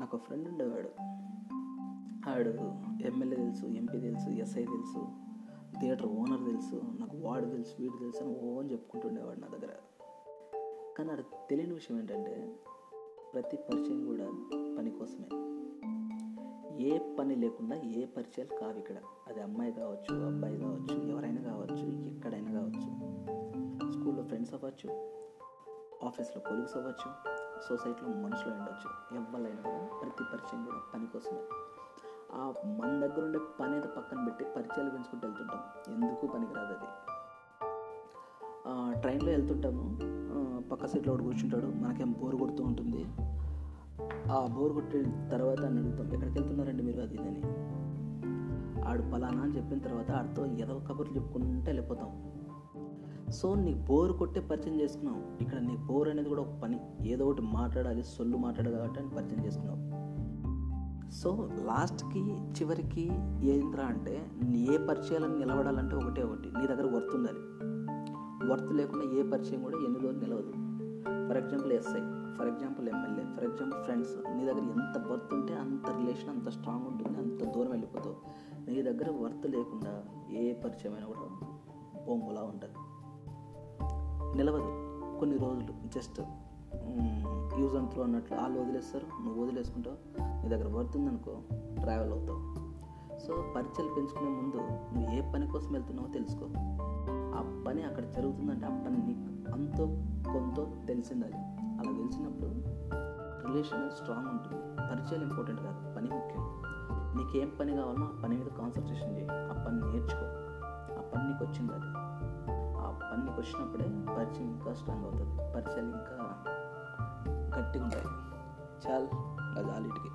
నాకు ఒక ఫ్రెండ్ ఉండేవాడు. ఆడు ఎమ్మెల్యే తెలుసు ఎంపీ తెలుసు ఎస్ఐ తెలుసు థియేటర్ ఓనర్ తెలుసు నాకు వాడు తెలుసు వీడు తెలుసు అని ఓ అని చెప్పుకుంటుండేవాడు నా దగ్గర. కానీ అది తెలియని విషయం ఏంటంటే ప్రతి పరిచయం కూడా పని కోసమే. ఏ పని లేకుండా ఏ పరిచయాలు కావు ఇక్కడ. అది అమ్మాయి కావచ్చు అబ్బాయి కావచ్చు ఎవరైనా కావచ్చు ఎక్కడైనా కావచ్చు. స్కూల్లో ఫ్రెండ్స్ అవ్వచ్చు ఆఫీస్లో కొలీగ్స్ అవ్వచ్చు సొసైటీలో మనుషులు ఉండొచ్చు. ఎవరైనా కూడా ప్రతి పరిచయం కూడా పని కోసమే. ఆ మన దగ్గర ఉండే పని అయితే పక్కన పెట్టి పరిచయాలు పెంచుకుంటూ వెళ్తుంటాం. ఎందుకు పనికిరాదు అది? ట్రైన్లో వెళ్తుంటాము. పక్క సీట్లో ఒకటి కూర్చుంటాడు. మనకేం బోర్ కొడుతూ ఉంటుంది. ఆ బోర్ కొట్టిన తర్వాత అని అడుగుతాం ఎక్కడికి వెళ్తున్నారండి మీరు? అది అని ఆడు పలానా అని చెప్పిన తర్వాత ఆడితో ఏదో కబుర్లు చెప్పుకుంటూ వెళ్ళిపోతాం. సో నీకు బోర్ కొట్టే పరిచయం చేసుకున్నావు. ఇక్కడ నీ బోర్ అనేది కూడా ఒక పని. ఏదో ఒకటి మాట్లాడాలి సొల్లు మాట్లాడాలి కాబట్టి అని పరిచయం చేసుకున్నావు. సో లాస్ట్కి చివరికి ఏంద్రా అంటే నీ ఏ పరిచయాలను నిలబడాలంటే ఒకటే ఒకటి. నీ దగ్గర వర్త్ ఉండాలి. వర్త్ లేకుండా ఏ పరిచయం కూడా ఎన్ని రోజులు నిలవదు for example SI for example MLA for example friends నీ దగ్గర ఎంత వర్త్ ఉంటే అంత రిలేషన్ అంత స్ట్రాంగ్ ఉంటుంది అంత దూరం వెళ్ళిపోతావు. నీ దగ్గర వర్త్ లేకుండా ఏ పరిచయమైనా కూడా బొమ్మలా ఉంటుంది. నిలవదు. కొన్ని రోజులు జస్ట్ యూజ్ అండ్ త్రో అన్నట్లు వాళ్ళు వదిలేస్తారు నువ్వు వదిలేసుకుంటావు నీ దగ్గర పడుతుందనుకో ట్రావెల్ అవుతావు. సో పరిచయాలు పెంచుకునే ముందు నువ్వు ఏ పని కోసం వెళ్తున్నావో తెలుసుకో. ఆ పని అక్కడ జరుగుతుందంటే ఆ పని నీకు అంతో కొంత తెలిసింది. అది అలా తెలిసినప్పుడు రిలేషన్ స్ట్రాంగ్ ఉంటుంది. పరిచయాలు ఇంపార్టెంట్ కాదు పని ముఖ్యం. నీకు ఏం పని కావాలో ఆ పని మీద కాన్సన్ట్రేషన్ చేయి. ఆ పని నేర్చుకో. ఆ పని నీకు వచ్చింది అది. ఆ వచ్చినప్పుడే పరిచయం ఇంకా స్ట్రాంగ్ అవుతుంది. పరిచయాలు ఇంకా గట్టిగా ఉంటాయి చాలు అది ఆలిటికి